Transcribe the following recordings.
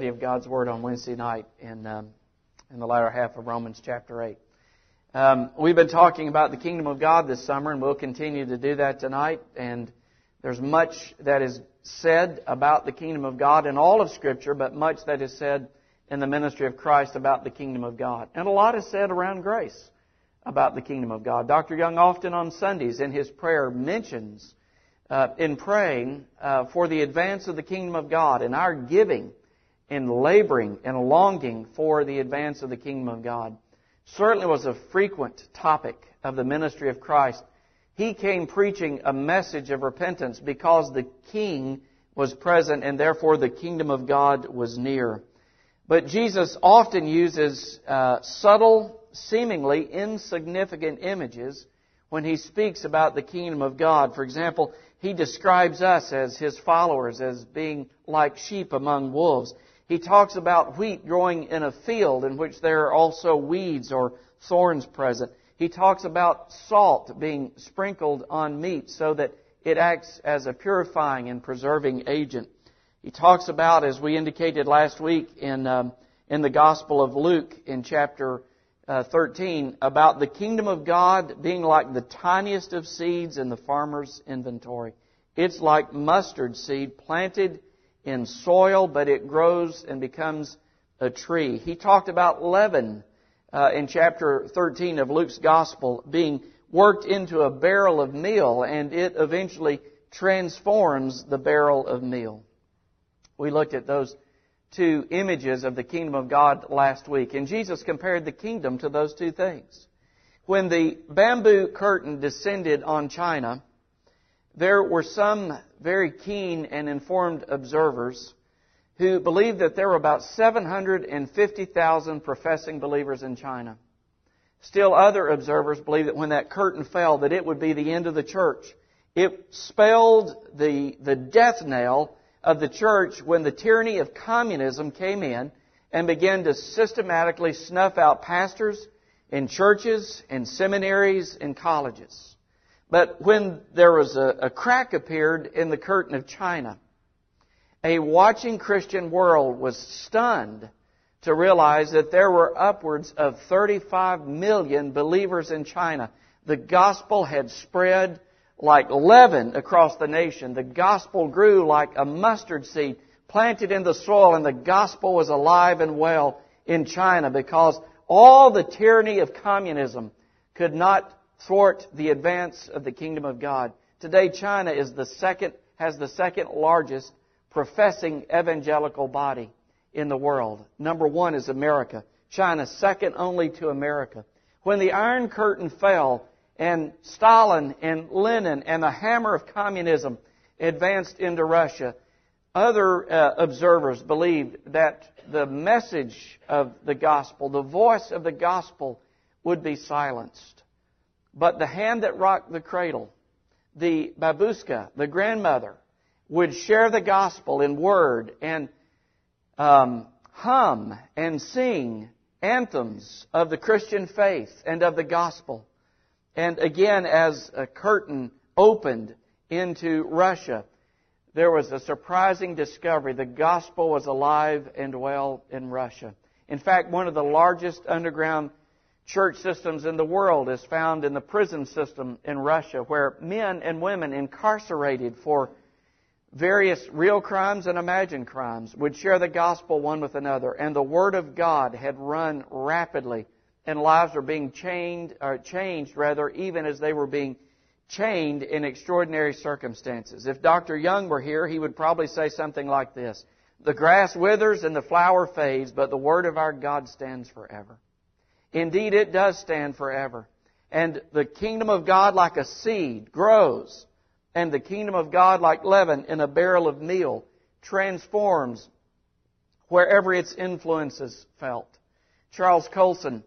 of God's Word on Wednesday night in, um, in the latter half of Romans chapter 8. Um, we've been talking about the kingdom of God this summer, and we'll continue to do that tonight. And there's much that is said about the kingdom of God in all of Scripture, but much that is said in the ministry of Christ about the kingdom of God. And a lot is said around grace about the kingdom of God. Dr. Young often on Sundays in his prayer mentions uh, in praying uh, for the advance of the kingdom of God and our giving in laboring and longing for the advance of the kingdom of God. Certainly was a frequent topic of the ministry of Christ. He came preaching a message of repentance because the king was present and therefore the kingdom of God was near. But Jesus often uses uh, subtle, seemingly insignificant images when he speaks about the kingdom of God. For example, he describes us as his followers as being like sheep among wolves. He talks about wheat growing in a field in which there are also weeds or thorns present. He talks about salt being sprinkled on meat so that it acts as a purifying and preserving agent. He talks about, as we indicated last week in, um, in the Gospel of Luke in chapter uh, 13, about the kingdom of God being like the tiniest of seeds in the farmer's inventory. It's like mustard seed planted in soil, but it grows and becomes a tree. He talked about leaven uh, in chapter 13 of Luke's Gospel being worked into a barrel of meal, and it eventually transforms the barrel of meal. We looked at those two images of the kingdom of God last week, and Jesus compared the kingdom to those two things. When the bamboo curtain descended on China, there were some very keen and informed observers who believed that there were about 750,000 professing believers in China. Still other observers believed that when that curtain fell, that it would be the end of the church. It spelled the, the death knell of the church when the tyranny of communism came in and began to systematically snuff out pastors in churches, in seminaries, in colleges. But when there was a, a crack appeared in the curtain of China, a watching Christian world was stunned to realize that there were upwards of 35 million believers in China. The gospel had spread like leaven across the nation. The gospel grew like a mustard seed planted in the soil and the gospel was alive and well in China because all the tyranny of communism could not thwart the advance of the kingdom of God. Today, China is the second, has the second largest professing evangelical body in the world. Number one is America. China, second only to America. When the Iron Curtain fell and Stalin and Lenin and the hammer of communism advanced into Russia, other uh, observers believed that the message of the gospel, the voice of the gospel, would be silenced. But the hand that rocked the cradle, the babushka, the grandmother, would share the gospel in word and um, hum and sing anthems of the Christian faith and of the gospel. And again, as a curtain opened into Russia, there was a surprising discovery. The gospel was alive and well in Russia. In fact, one of the largest underground church systems in the world is found in the prison system in Russia, where men and women incarcerated for various real crimes and imagined crimes would share the gospel one with another, and the word of God had run rapidly, and lives were being chained, or changed rather, even as they were being chained in extraordinary circumstances. If Dr. Young were here, he would probably say something like this. The grass withers and the flower fades, but the word of our God stands forever. Indeed, it does stand forever. And the kingdom of God, like a seed, grows. And the kingdom of God, like leaven in a barrel of meal, transforms wherever its influence is felt. Charles Colson,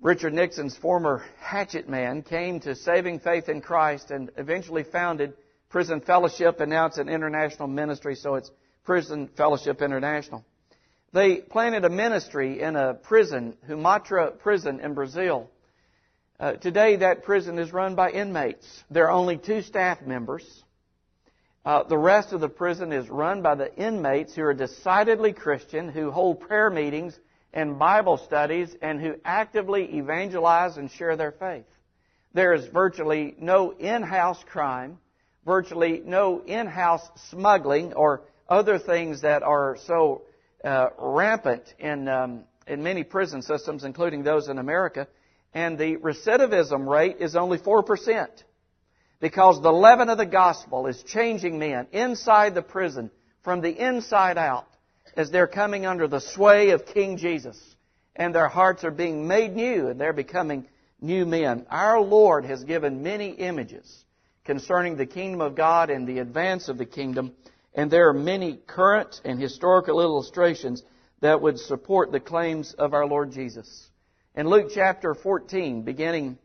Richard Nixon's former hatchet man, came to saving faith in Christ and eventually founded Prison Fellowship, and now it's an international ministry, so it's Prison Fellowship International. They planted a ministry in a prison, Humaitá prison in Brazil. Uh, today that prison is run by inmates. There are only two staff members. Uh, the rest of the prison is run by the inmates who are decidedly Christian, who hold prayer meetings and Bible studies, and who actively evangelize and share their faith. There is virtually no in-house crime, virtually no in-house smuggling or other things that are so uh, rampant in um, in many prison systems, including those in America. And the recidivism rate is only four percent because the leaven of the gospel is changing men inside the prison from the inside out as they're coming under the sway of King Jesus and their hearts are being made new and they're becoming new men. Our Lord has given many images concerning the kingdom of God and the advance of the kingdom, and there are many current and historical illustrations that would support the claims of our Lord Jesus. In Luke chapter 14, beginning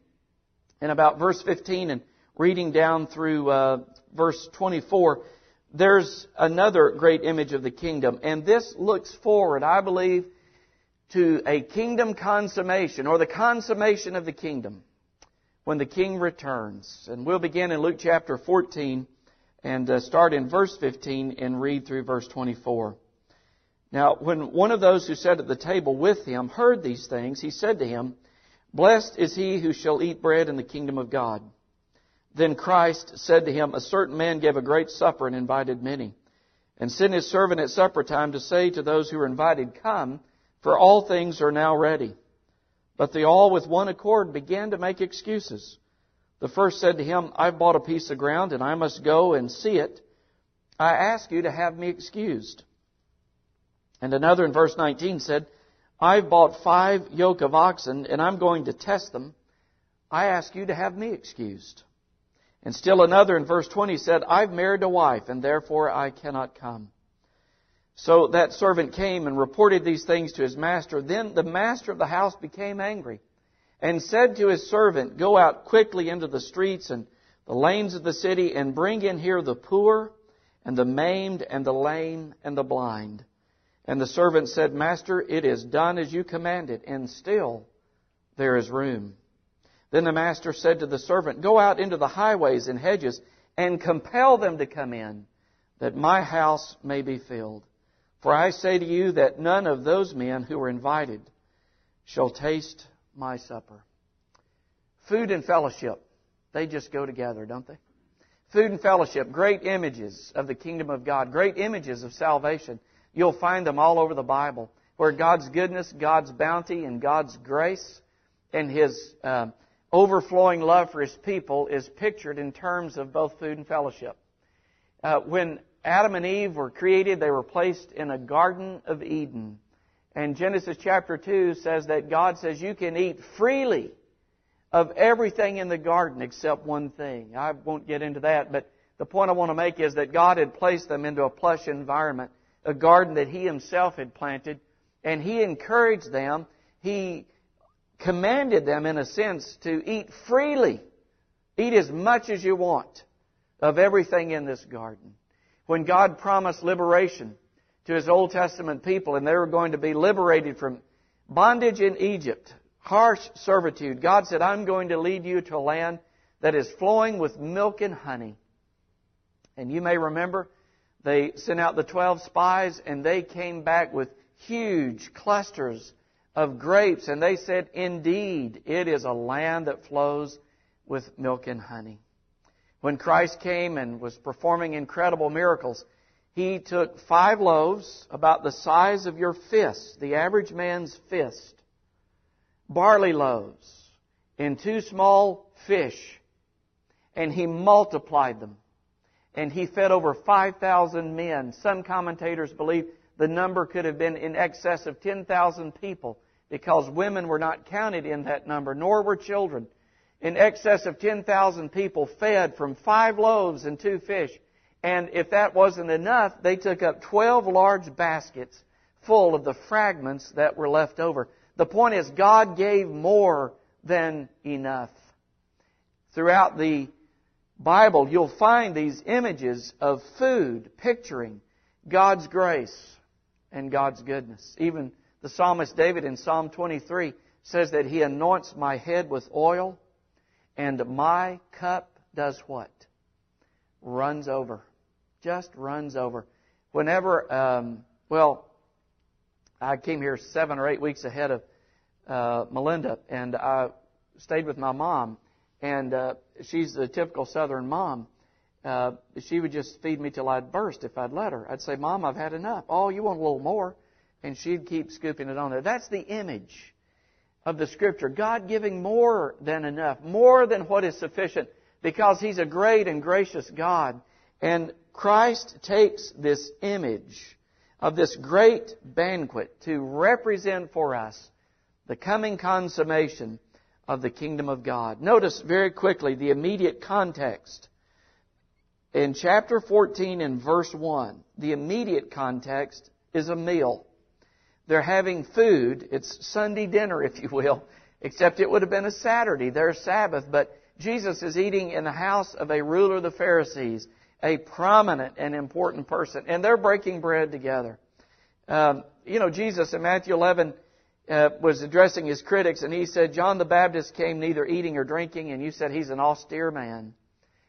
in about verse 15 and reading down through uh, verse 24, there's another great image of the kingdom, and this looks forward, I believe, to a kingdom consummation or the consummation of the kingdom when the king returns. And we'll begin in Luke chapter 14 and uh, start in verse 15 and read through verse 24. Now, when one of those who sat at the table with him heard these things, he said to him, Blessed is he who shall eat bread in the kingdom of God. Then Christ said to him, A certain man gave a great supper and invited many, and sent his servant at supper time to say to those who were invited, Come, for all things are now ready. But they all with one accord began to make excuses. The first said to him, I've bought a piece of ground and I must go and see it. I ask you to have me excused. And another in verse 19 said, I've bought five yoke of oxen and I'm going to test them. I ask you to have me excused. And still another in verse 20 said, I've married a wife, and therefore I cannot come. So that servant came and reported these things to his master. Then the master of the house became angry and said to his servant, Go out quickly into the streets and the lanes of the city and bring in here the poor and the maimed and the lame and the blind. And the servant said, Master, it is done as you commanded, and still there is room. Then the master said to the servant, Go out into the highways and hedges and compel them to come in, that my house may be filled. For I say to you that none of those men who were invited shall taste my supper. Food and fellowship, they just go together, don't they? Food and fellowship, great images of the kingdom of God, great images of salvation. You'll find them all over the Bible, where God's goodness, God's bounty, and God's grace and His uh, overflowing love for his people is pictured in terms of both food and fellowship. Uh, when Adam and Eve were created, they were placed in a Garden of Eden. And Genesis chapter 2 says that God says you can eat freely of everything in the garden except one thing. I won't get into that, but the point I want to make is that God had placed them into a plush environment, a garden that He Himself had planted, and He encouraged them. He commanded them, in a sense, to eat freely. Eat as much as you want of everything in this garden. When God promised liberation to His Old Testament people and they were going to be liberated from bondage in Egypt, harsh servitude, God said, I'm going to lead you to a land that is flowing with milk and honey. And you may remember they sent out the 12 spies and they came back with huge clusters of grapes, and they said, Indeed, it is a land that flows with milk and honey. When Christ came and was performing incredible miracles, he took five loaves about the size of your fist, the average man's fist, barley loaves, and two small fish, and he multiplied them. And he fed over 5,000 men. Some commentators believe the number could have been in excess of 10,000 people because women were not counted in that number, nor were children. In excess of 10,000 people fed from five loaves and two fish. And if that wasn't enough, they took up 12 large baskets full of the fragments that were left over. The point is, God gave more than enough. Throughout the Bible, you'll find these images of food picturing God's grace and God's goodness. Even the psalmist David in Psalm 23 says that he anoints my head with oil and my cup does what? Runs over. Just runs over. Whenever, um, well, I came here seven or eight weeks ahead of uh, Melinda, and I stayed with my mom, and uh, she's the typical Southern mom. Uh, she would just feed me till I'd burst if I'd let her. I'd say, "Mom, I've had enough." Oh, you want a little more? And she'd keep scooping it on there. That's the image of the Scripture. God giving more than enough, more than what is sufficient, because He's a great and gracious God. And Christ takes this image of this great banquet to represent for us the coming consummation of the kingdom of God. Notice very quickly the immediate context. In chapter 14 and verse 1, the immediate context is a meal. They're having food. It's Sunday dinner, if you will, except it would have been a Saturday, their Sabbath. But Jesus is eating in the house of a ruler of the Pharisees, a prominent and important person, and they're breaking bread together. Um, you know, Jesus in Matthew 11 uh, was addressing his critics, and he said, John the Baptist came neither eating or drinking, and you said he's an austere man.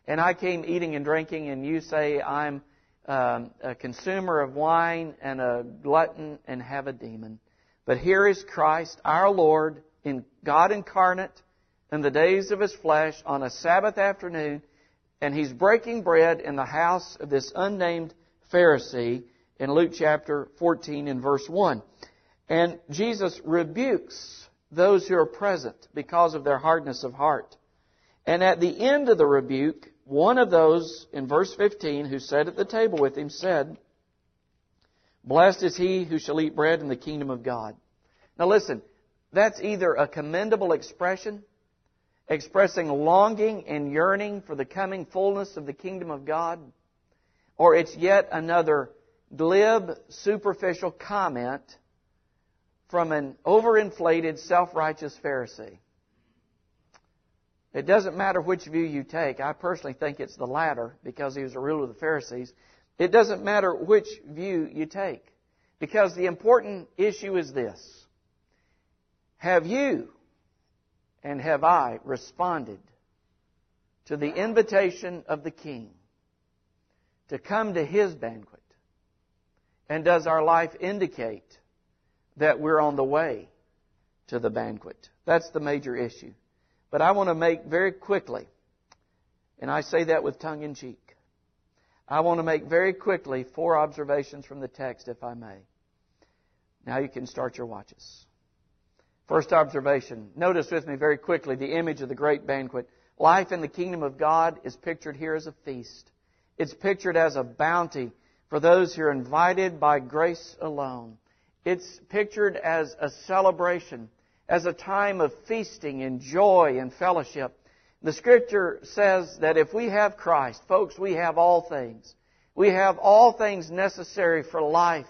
And I came eating and drinking, and you say I'm um, a consumer of wine and a glutton and have a demon. But here is Christ, our Lord, in God incarnate, in the days of his flesh, on a Sabbath afternoon, and he's breaking bread in the house of this unnamed Pharisee in Luke chapter 14 and verse 1. And Jesus rebukes those who are present because of their hardness of heart. And at the end of the rebuke, one of those in verse 15 who sat at the table with him said, Blessed is he who shall eat bread in the kingdom of God. Now listen, that's either a commendable expression, expressing longing and yearning for the coming fullness of the kingdom of God, or it's yet another glib, superficial comment from an overinflated, self-righteous Pharisee. It doesn't matter which view you take. I personally think it's the latter because he was a ruler of the Pharisees. It doesn't matter which view you take because the important issue is this. Have you and have I responded to the invitation of the King to come to His banquet? And does our life indicate that we're on the way to the banquet? That's the major issue. But I want to make very quickly, and I say that with tongue in cheek, I want to make very quickly four observations from the text, if I may. Now you can start your watches. First observation. Notice with me very quickly the image of the great banquet. Life in the kingdom of God is pictured here as a feast. It's pictured as a bounty for those who are invited by grace alone. It's pictured as a celebration as a time of feasting and joy and fellowship. The scripture says that if we have Christ, folks, we have all things. We have all things necessary for life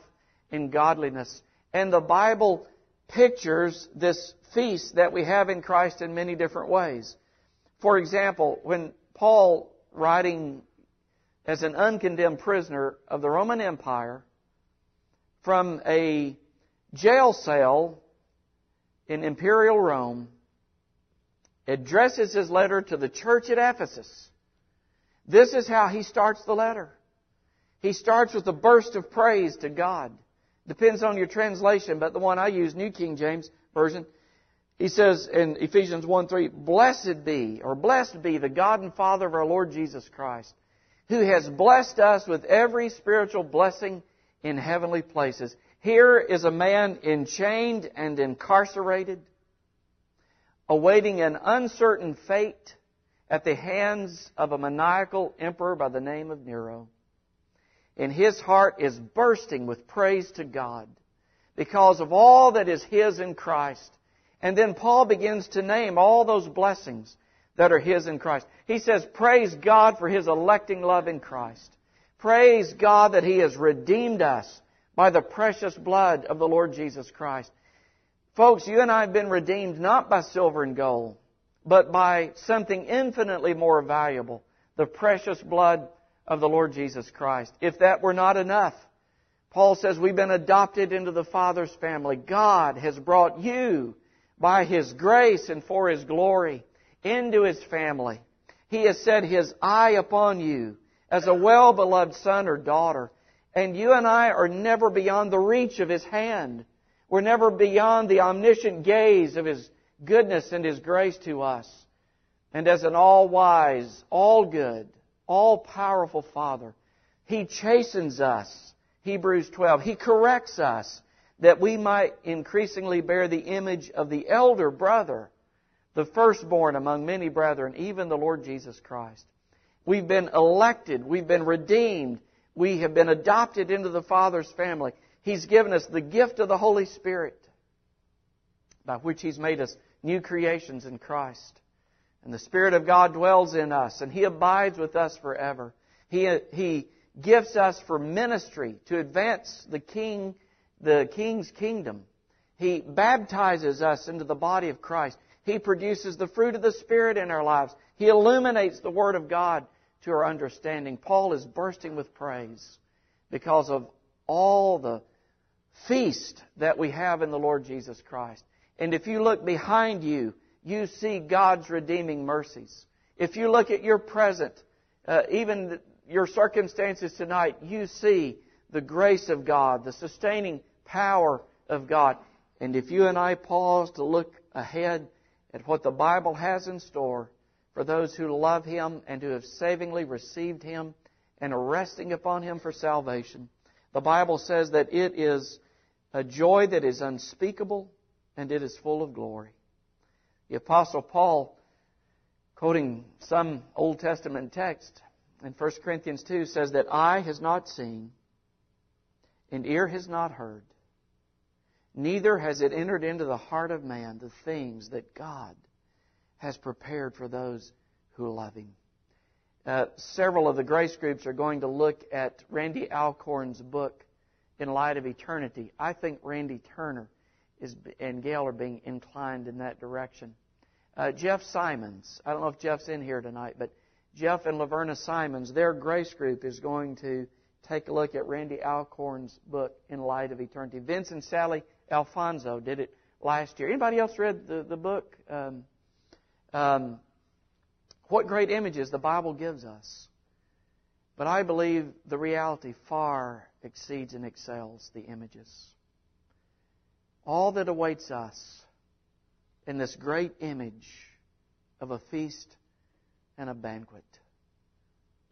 and godliness. And the Bible pictures this feast that we have in Christ in many different ways. For example, when Paul, writing as an uncondemned prisoner of the Roman Empire, from a jail cell in imperial Rome addresses his letter to the church at Ephesus. This is how he starts the letter. He starts with a burst of praise to God. Depends on your translation, but the one I use, New King James Version, he says in Ephesians 1 3, Blessed be, or blessed be the God and Father of our Lord Jesus Christ, who has blessed us with every spiritual blessing in heavenly places here is a man enchained and incarcerated, awaiting an uncertain fate at the hands of a maniacal emperor by the name of Nero. And his heart is bursting with praise to God because of all that is his in Christ. And then Paul begins to name all those blessings that are his in Christ. He says, Praise God for his electing love in Christ. Praise God that he has redeemed us by the precious blood of the Lord Jesus Christ. Folks, you and I have been redeemed not by silver and gold, but by something infinitely more valuable, the precious blood of the Lord Jesus Christ. If that were not enough, Paul says we've been adopted into the Father's family. God has brought you by His grace and for His glory into His family. He has set His eye upon you as a well beloved son or daughter. And you and I are never beyond the reach of His hand. We're never beyond the omniscient gaze of His goodness and His grace to us. And as an all wise, all powerful Father, He chastens us. Hebrews 12. He corrects us that we might increasingly bear the image of the elder brother, the firstborn among many brethren, even the Lord Jesus Christ. We've been elected. We've been redeemed. We have been adopted into the Father's family. He's given us the gift of the Holy Spirit, by which He's made us new creations in Christ. And the Spirit of God dwells in us, and He abides with us forever. He, he gifts us for ministry to advance the King the King's kingdom. He baptizes us into the body of Christ. He produces the fruit of the Spirit in our lives. He illuminates the Word of God to our understanding. Paul is bursting with praise because of all the feast that we have in the Lord Jesus Christ. And if you look behind you, you see God's redeeming mercies. If you look at your present, uh, even your circumstances tonight, you see the grace of God, the sustaining power of God. And if you and I pause to look ahead at what the Bible has in store for those who love Him and who have savingly received Him and are resting upon Him for salvation, the Bible says that it is a joy that is unspeakable and it is full of glory. The Apostle Paul, quoting some Old Testament text in 1 Corinthians 2, says that eye has not seen and ear has not heard Neither has it entered into the heart of man the things that God has prepared for those who love Him. Uh, several of the grace groups are going to look at Randy Alcorn's book, In Light of Eternity. I think Randy Turner is, and Gail are being inclined in that direction. Uh, Jeff Simons, I don't know if Jeff's in here tonight, but Jeff and Laverna Simons, their grace group is going to take a look at Randy Alcorn's book, In Light of Eternity. Vince and Sally Alfonso did it last year. Anybody else read the, the book? Um, um, what great images the Bible gives us. But I believe the reality far exceeds and excels the images. All that awaits us in this great image of a feast and a banquet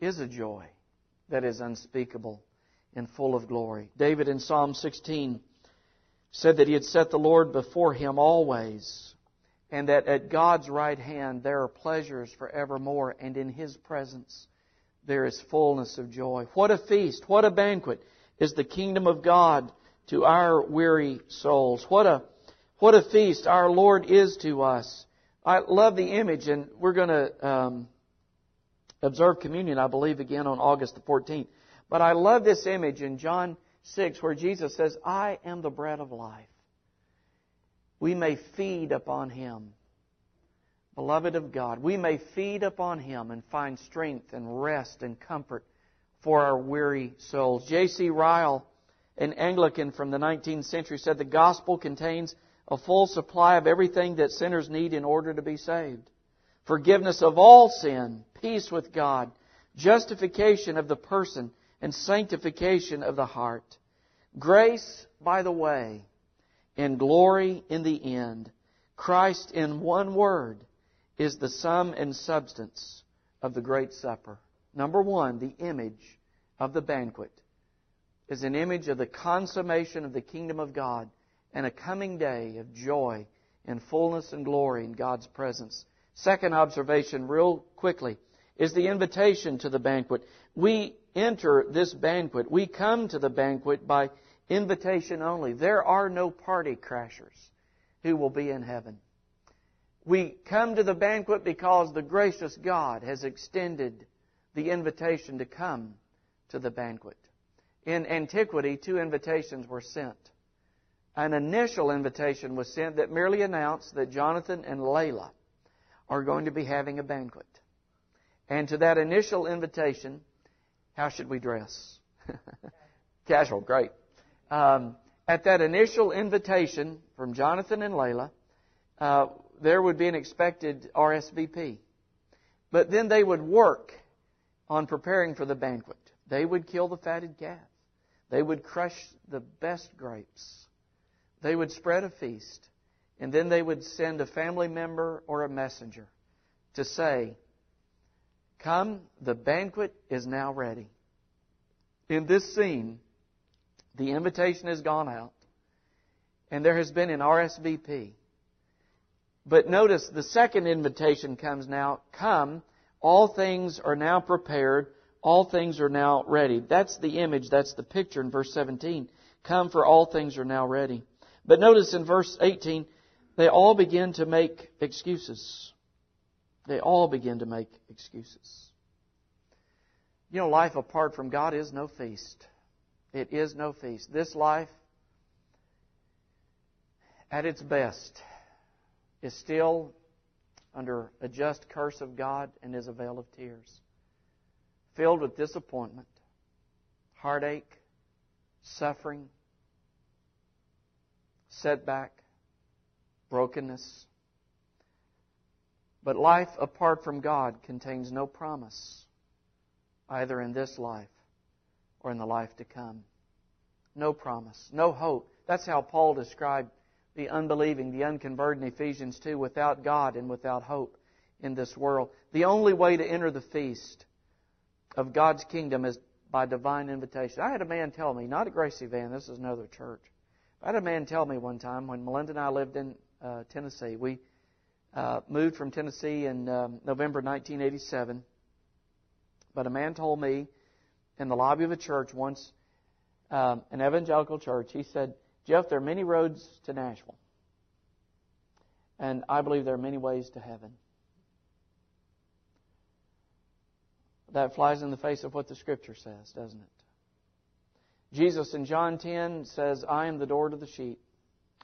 is a joy that is unspeakable and full of glory. David in Psalm 16 said that he had set the Lord before him always, and that at God's right hand there are pleasures forevermore, and in his presence there is fullness of joy. What a feast, what a banquet is the kingdom of God to our weary souls. What a, what a feast our Lord is to us. I love the image, and we're going to um, observe communion, I believe, again on August the 14th. But I love this image in John 6 where Jesus says, I am the bread of life. We may feed upon Him. Beloved of God, we may feed upon Him and find strength and rest and comfort for our weary souls. J.C. Ryle, an Anglican from the 19th century, said the gospel contains a full supply of everything that sinners need in order to be saved. Forgiveness of all sin, peace with God, justification of the person, and sanctification of the heart. Grace by the way, and glory in the end. Christ in one word is the sum and substance of the great supper. Number one, the image of the banquet is an image of the consummation of the kingdom of God and a coming day of joy and fullness and glory in God's presence. Second observation, real quickly, is the invitation to the banquet. We enter this banquet. We come to the banquet by invitation only. There are no party crashers who will be in heaven. We come to the banquet because the gracious God has extended the invitation to come to the banquet. In antiquity, two invitations were sent. An initial invitation was sent that merely announced that Jonathan and Layla are going to be having a banquet. And to that initial invitation, how should we dress? Casual, great. Um, at that initial invitation from Jonathan and Layla, uh, there would be an expected RSVP. But then they would work on preparing for the banquet. They would kill the fatted calf. They would crush the best grapes. They would spread a feast. And then they would send a family member or a messenger to say, Come, the banquet is now ready. In this scene, the invitation has gone out, and there has been an RSVP. But notice the second invitation comes now. Come, all things are now prepared. All things are now ready. That's the image, that's the picture in verse 17. Come, for all things are now ready. But notice in verse 18, they all begin to make excuses. They all begin to make excuses. You know, life apart from God is no feast. It is no feast. This life, at its best, is still under a just curse of God and is a vale of tears, filled with disappointment, heartache, suffering, setback, brokenness. But life apart from God contains no promise, either in this life or in the life to come. No promise, no hope. That's how Paul described the unbelieving, the unconverted in Ephesians 2, without God and without hope in this world. The only way to enter the feast of God's kingdom is by divine invitation. I had a man tell me, not at Gracie Van, this is another church. I had a man tell me one time when Melinda and I lived in uh, Tennessee. We uh, moved from Tennessee in um, November 1987. But a man told me in the lobby of a church once, um, an evangelical church, he said, Jeff, there are many roads to Nashville. And I believe there are many ways to heaven. That flies in the face of what the Scripture says, doesn't it? Jesus in John 10 says, I am the door to the sheep.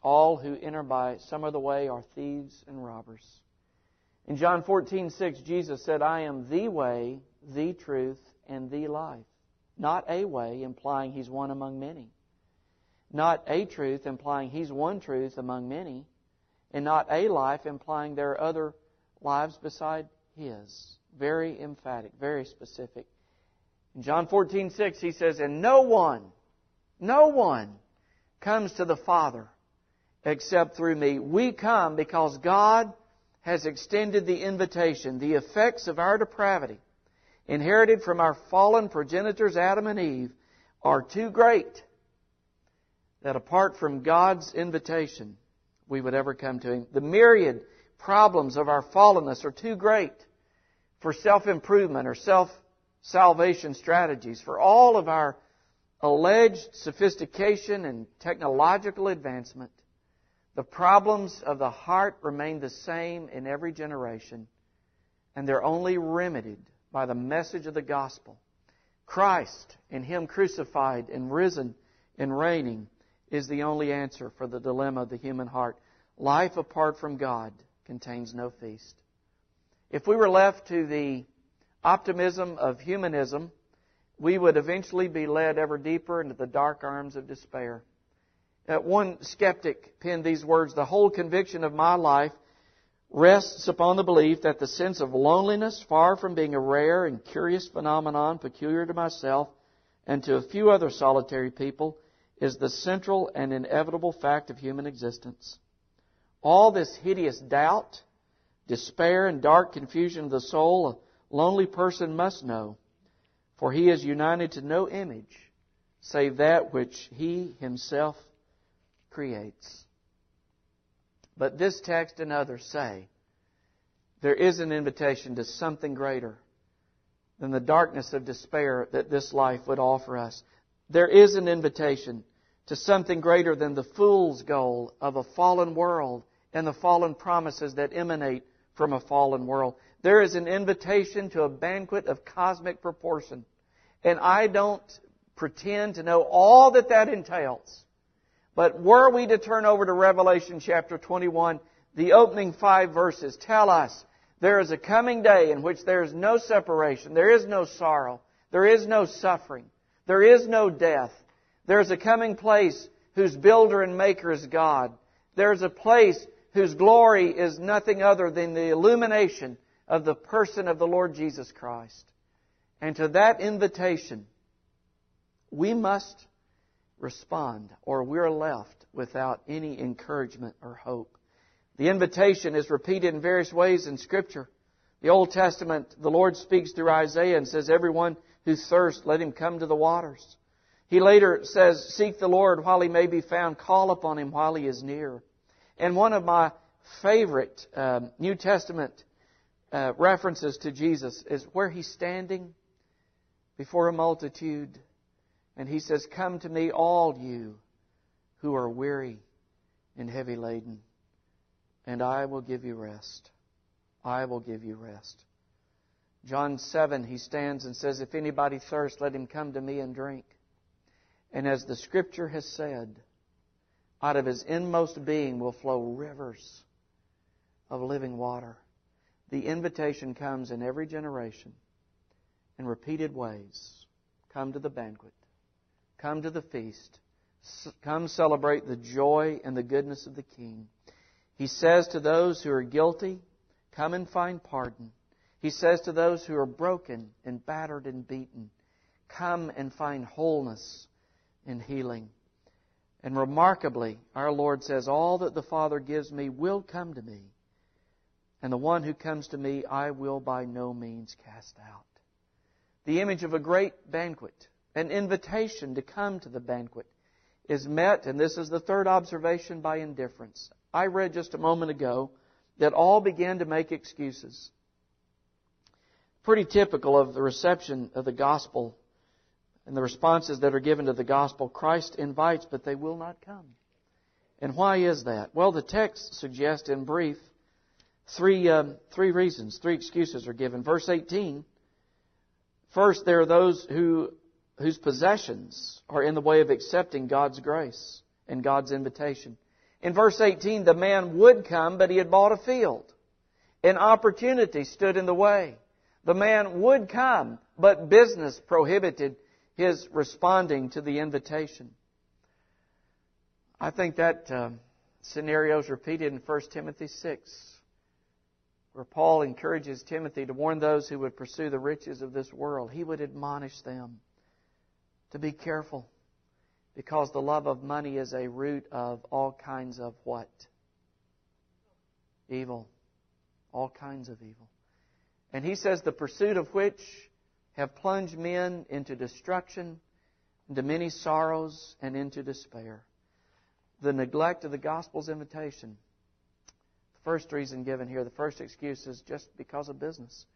All who enter by some other way are thieves and robbers. In John 14:6, Jesus said, I am the way, the truth, and the life. Not a way, implying he's one among many not a truth, implying He's one truth among many, and not a life, implying there are other lives beside His. Very emphatic, very specific. In John 14, 6, He says, And no one, no one comes to the Father except through me. We come because God has extended the invitation. The effects of our depravity, inherited from our fallen progenitors Adam and Eve, are too great that apart from God's invitation, we would ever come to Him. The myriad problems of our fallenness are too great for self-improvement or self-salvation strategies, for all of our alleged sophistication and technological advancement. The problems of the heart remain the same in every generation, and they're only remedied by the message of the gospel. Christ and Him crucified and risen and reigning is the only answer for the dilemma of the human heart. Life apart from God contains no feast. If we were left to the optimism of humanism, we would eventually be led ever deeper into the dark arms of despair. Uh, one skeptic penned these words The whole conviction of my life rests upon the belief that the sense of loneliness, far from being a rare and curious phenomenon peculiar to myself and to a few other solitary people, is the central and inevitable fact of human existence. All this hideous doubt, despair, and dark confusion of the soul a lonely person must know, for he is united to no image save that which he himself creates. But this text and others say there is an invitation to something greater than the darkness of despair that this life would offer us. There is an invitation to something greater than the fool's goal of a fallen world and the fallen promises that emanate from a fallen world. There is an invitation to a banquet of cosmic proportion. And I don't pretend to know all that that entails. But were we to turn over to Revelation chapter 21, the opening five verses tell us there is a coming day in which there is no separation, there is no sorrow, there is no suffering, there is no death, there's a coming place whose builder and maker is God. There's a place whose glory is nothing other than the illumination of the person of the Lord Jesus Christ. And to that invitation, we must respond or we're left without any encouragement or hope. The invitation is repeated in various ways in Scripture. The Old Testament, the Lord speaks through Isaiah and says, Everyone who thirsts, let him come to the waters. He later says, Seek the Lord while he may be found, call upon him while he is near. And one of my favorite uh, New Testament uh, references to Jesus is where he's standing before a multitude and he says, Come to me, all you who are weary and heavy laden, and I will give you rest. I will give you rest. John 7, he stands and says, If anybody thirsts, let him come to me and drink. And as the scripture has said, out of his inmost being will flow rivers of living water. The invitation comes in every generation in repeated ways. Come to the banquet. Come to the feast. Come celebrate the joy and the goodness of the King. He says to those who are guilty, Come and find pardon. He says to those who are broken and battered and beaten, Come and find wholeness and healing. And remarkably, our Lord says, All that the Father gives me will come to me. And the one who comes to me, I will by no means cast out. The image of a great banquet, an invitation to come to the banquet, is met, and this is the third observation, by indifference. I read just a moment ago that all began to make excuses. Pretty typical of the reception of the gospel and the responses that are given to the gospel. Christ invites, but they will not come. And why is that? Well, the text suggests in brief three, um, three reasons, three excuses are given. Verse 18. First, there are those who, whose possessions are in the way of accepting God's grace and God's invitation. In verse 18, the man would come, but he had bought a field. An opportunity stood in the way. The man would come, but business prohibited his responding to the invitation. I think that uh, scenario is repeated in 1 Timothy 6, where Paul encourages Timothy to warn those who would pursue the riches of this world. He would admonish them to be careful because the love of money is a root of all kinds of what? Evil. All kinds of evil. And he says the pursuit of which have plunged men into destruction, into many sorrows, and into despair. The neglect of the gospel's invitation. The first reason given here, the first excuse is just because of business.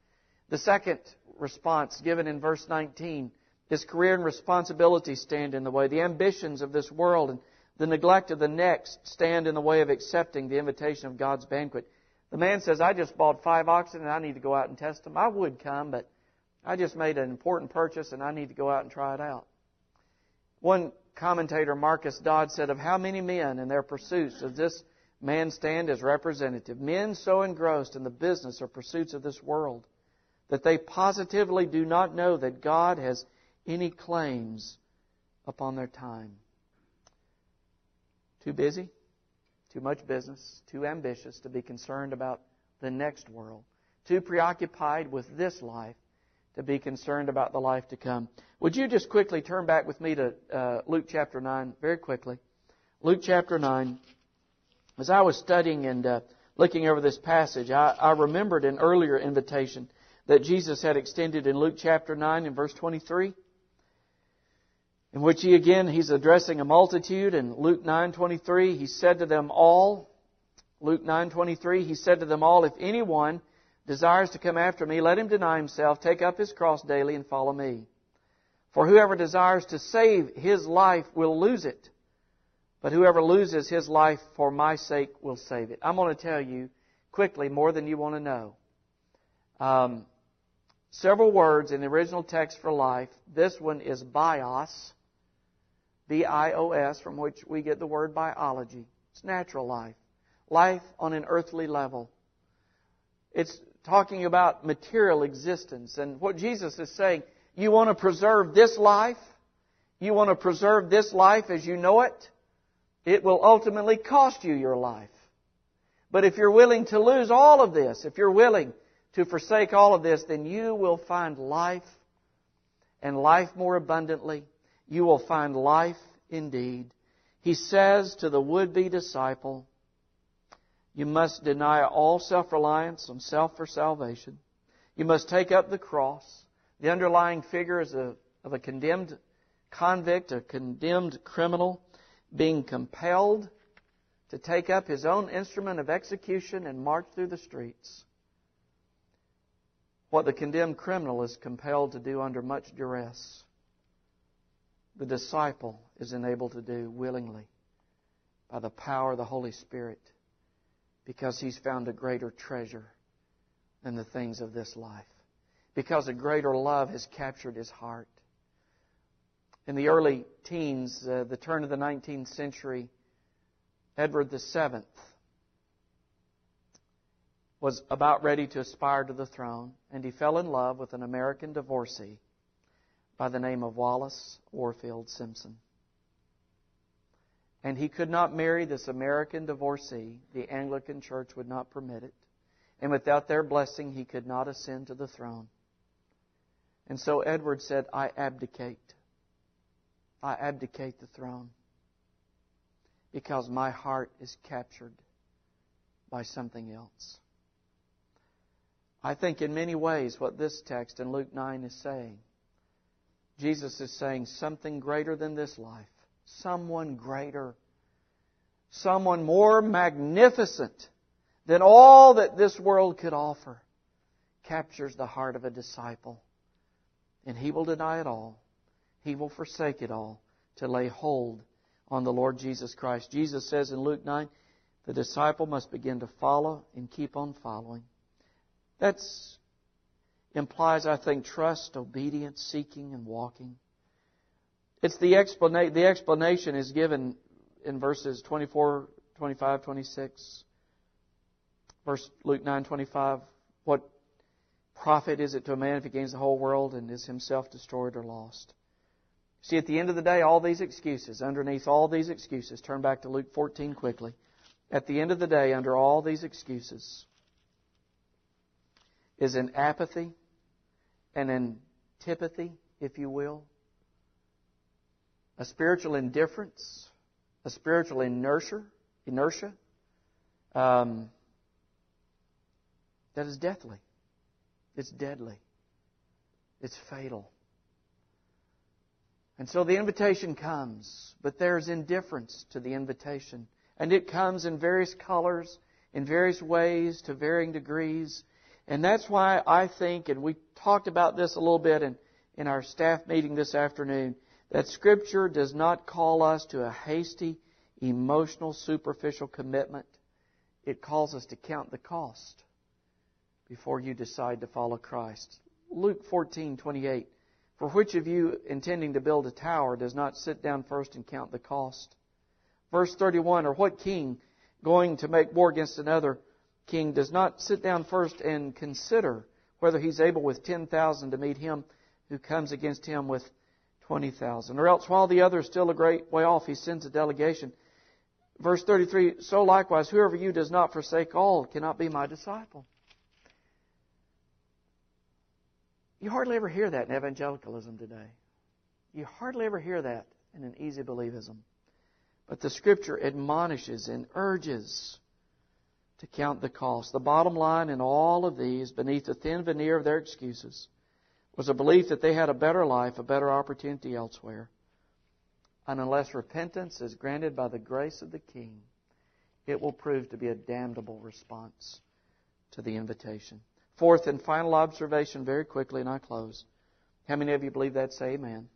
The second response given in verse 19 his career and responsibility stand in the way. The ambitions of this world and the neglect of the next stand in the way of accepting the invitation of God's banquet. The man says, I just bought five oxen and I need to go out and test them. I would come, but I just made an important purchase and I need to go out and try it out. One commentator, Marcus Dods, said of how many men in their pursuits does this man stand as representative? Men so engrossed in the business or pursuits of this world that they positively do not know that God has any claims upon their time. Too busy, too much business, too ambitious to be concerned about the next world, too preoccupied with this life to be concerned about the life to come. Would you just quickly turn back with me to uh, Luke chapter 9, very quickly? Luke chapter 9. As I was studying and uh, looking over this passage, I, I remembered an earlier invitation that Jesus had extended in Luke chapter 9 and verse 23 in which he again he's addressing a multitude in Luke 9:23 he said to them all Luke 9:23 he said to them all if anyone desires to come after me let him deny himself take up his cross daily and follow me for whoever desires to save his life will lose it but whoever loses his life for my sake will save it I'm going to tell you quickly more than you want to know um, several words in the original text for life this one is bios B-I-O-S, from which we get the word biology. It's natural life. Life on an earthly level. It's talking about material existence. And what Jesus is saying, you want to preserve this life? You want to preserve this life as you know it? It will ultimately cost you your life. But if you're willing to lose all of this, if you're willing to forsake all of this, then you will find life and life more abundantly. You will find life indeed. He says to the would-be disciple, you must deny all self-reliance on self for salvation. You must take up the cross. The underlying figure is a, of a condemned convict, a condemned criminal, being compelled to take up his own instrument of execution and march through the streets. What the condemned criminal is compelled to do under much duress, the disciple is enabled to do willingly by the power of the Holy Spirit because he's found a greater treasure than the things of this life. Because a greater love has captured his heart. In the early teens, uh, the turn of the 19th century, Edward VII was about ready to aspire to the throne, and he fell in love with an American divorcee by the name of Wallis Warfield Simpson and he could not marry this American divorcee. The Anglican Church would not permit it. And without their blessing, he could not ascend to the throne. And so Edward said, I abdicate. I abdicate the throne because my heart is captured by something else. I think in many ways what this text in Luke 9 is saying, Jesus is saying something greater than this life someone greater, someone more magnificent than all that this world could offer, captures the heart of a disciple. And he will deny it all. He will forsake it all to lay hold on the Lord Jesus Christ. Jesus says in Luke 9, the disciple must begin to follow and keep on following. That implies, I think, trust, obedience, seeking, and walking. It's the explanation, the explanation is given in verses 24, 25, 26. Verse Luke 9, 25. What profit is it to a man if he gains the whole world and is himself destroyed or lost? See, at the end of the day, all these excuses, underneath all these excuses, turn back to Luke 14 quickly. At the end of the day, under all these excuses, is an apathy, an antipathy, if you will, a spiritual indifference, a spiritual inertia, inertia um, that is deathly. It's deadly. It's fatal. And so the invitation comes, but there's indifference to the invitation. And it comes in various colors, in various ways, to varying degrees. And that's why I think, and we talked about this a little bit in, in our staff meeting this afternoon, that Scripture does not call us to a hasty, emotional, superficial commitment. It calls us to count the cost before you decide to follow Christ. Luke 14:28 For which of you intending to build a tower does not sit down first and count the cost? Verse 31 Or what king going to make war against another king does not sit down first and consider whether he's able with 10,000 to meet him who comes against him with 20,000. Or else, while the other is still a great way off, he sends a delegation. Verse 33 So likewise, whoever you does not forsake all cannot be my disciple. You hardly ever hear that in evangelicalism today. You hardly ever hear that in an easy believism. But the Scripture admonishes and urges to count the cost. The bottom line in all of these, beneath the thin veneer of their excuses, was a belief that they had a better life, a better opportunity elsewhere. And unless repentance is granted by the grace of the King, it will prove to be a damnable response to the invitation. Fourth and final observation, very quickly, and I close. How many of you believe that? Say amen.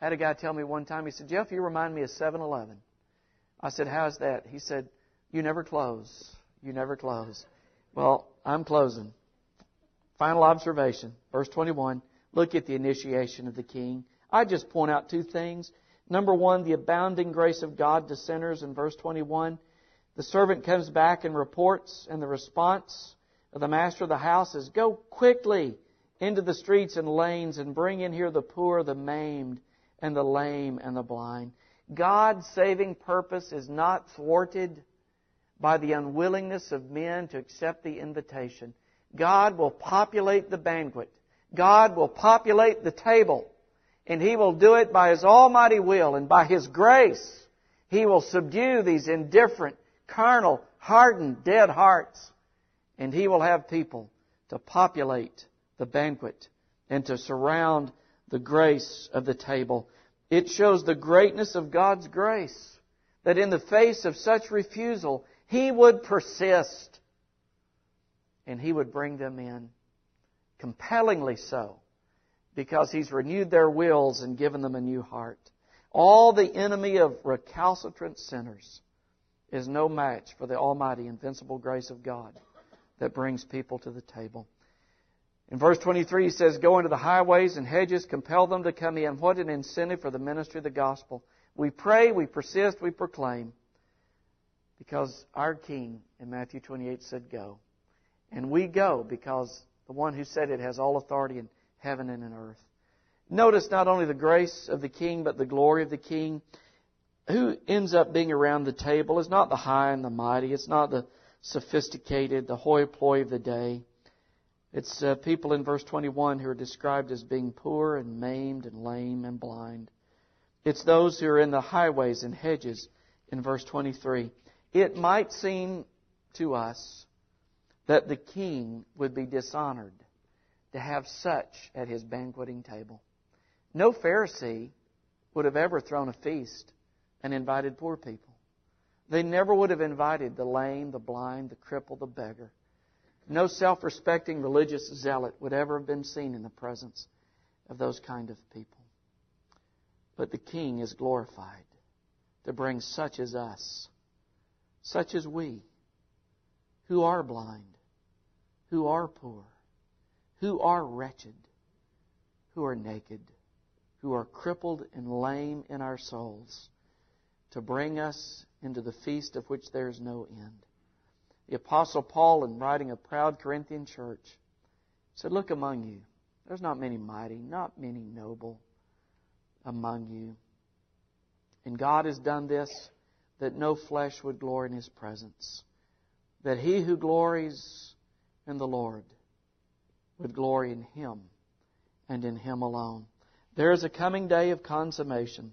I had a guy tell me one time, he said, Jeff, you remind me of 7 Eleven. I said, How's that? He said, You never close. You never close. Well, I'm closing. Final observation, verse 21. Look at the initiation of the king. I just point out two things. Number one, the abounding grace of God to sinners in verse 21. The servant comes back and reports, and the response of the master of the house is, Go quickly into the streets and lanes and bring in here the poor, the maimed, and the lame and the blind. God's saving purpose is not thwarted by the unwillingness of men to accept the invitation. God will populate the banquet. God will populate the table, and He will do it by His almighty will and by His grace. He will subdue these indifferent, carnal, hardened, dead hearts, and He will have people to populate the banquet and to surround the grace of the table. It shows the greatness of God's grace that in the face of such refusal, He would persist and He would bring them in, compellingly so, because He's renewed their wills and given them a new heart. All the enemy of recalcitrant sinners is no match for the almighty, invincible grace of God that brings people to the table. In verse 23, he says, Go into the highways and hedges, compel them to come in. What an incentive for the ministry of the gospel. We pray, we persist, we proclaim. Because our King in Matthew 28 said, Go. And we go because the one who said it has all authority in heaven and in earth. Notice not only the grace of the King, but the glory of the King. Who ends up being around the table is not the high and the mighty. It's not the sophisticated, the hoi polloi of the day. It's uh, people in verse 21 who are described as being poor and maimed and lame and blind. It's those who are in the highways and hedges in verse 23. It might seem to us that the king would be dishonored to have such at his banqueting table. No Pharisee would have ever thrown a feast and invited poor people. They never would have invited the lame, the blind, the crippled, the beggar. No self respecting religious zealot would ever have been seen in the presence of those kind of people. But the King is glorified to bring such as us, such as we, who are blind, who are poor, who are wretched, who are naked, who are crippled and lame in our souls, to bring us into the feast of which there is no end. The Apostle Paul, in writing a proud Corinthian church, said, Look among you. There's not many mighty, not many noble among you. And God has done this that no flesh would glory in His presence. That he who glories in the Lord with glory in Him and in Him alone. There is a coming day of consummation.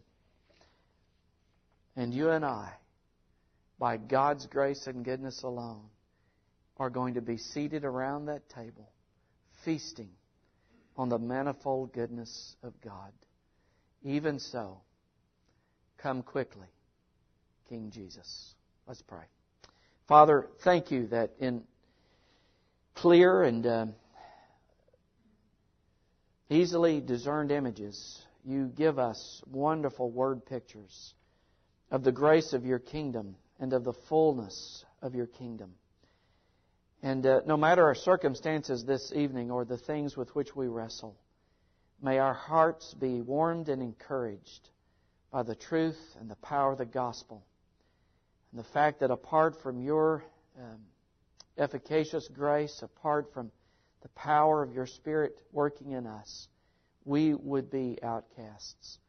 And you and I, by God's grace and goodness alone, are going to be seated around that table, feasting on the manifold goodness of God. Even so, come quickly, King Jesus. Let's pray. Father, thank you that in clear and uh, easily discerned images, you give us wonderful word pictures of the grace of your kingdom and of the fullness of your kingdom. And uh, no matter our circumstances this evening or the things with which we wrestle, May our hearts be warmed and encouraged by the truth and the power of the gospel. And the fact that apart from your um, efficacious grace, apart from the power of your Spirit working in us, we would be outcasts.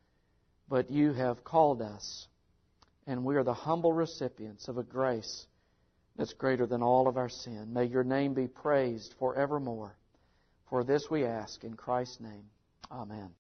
But you have called us, and we are the humble recipients of a grace that's greater than all of our sin. May your name be praised forevermore. For this we ask in Christ's name. Amen.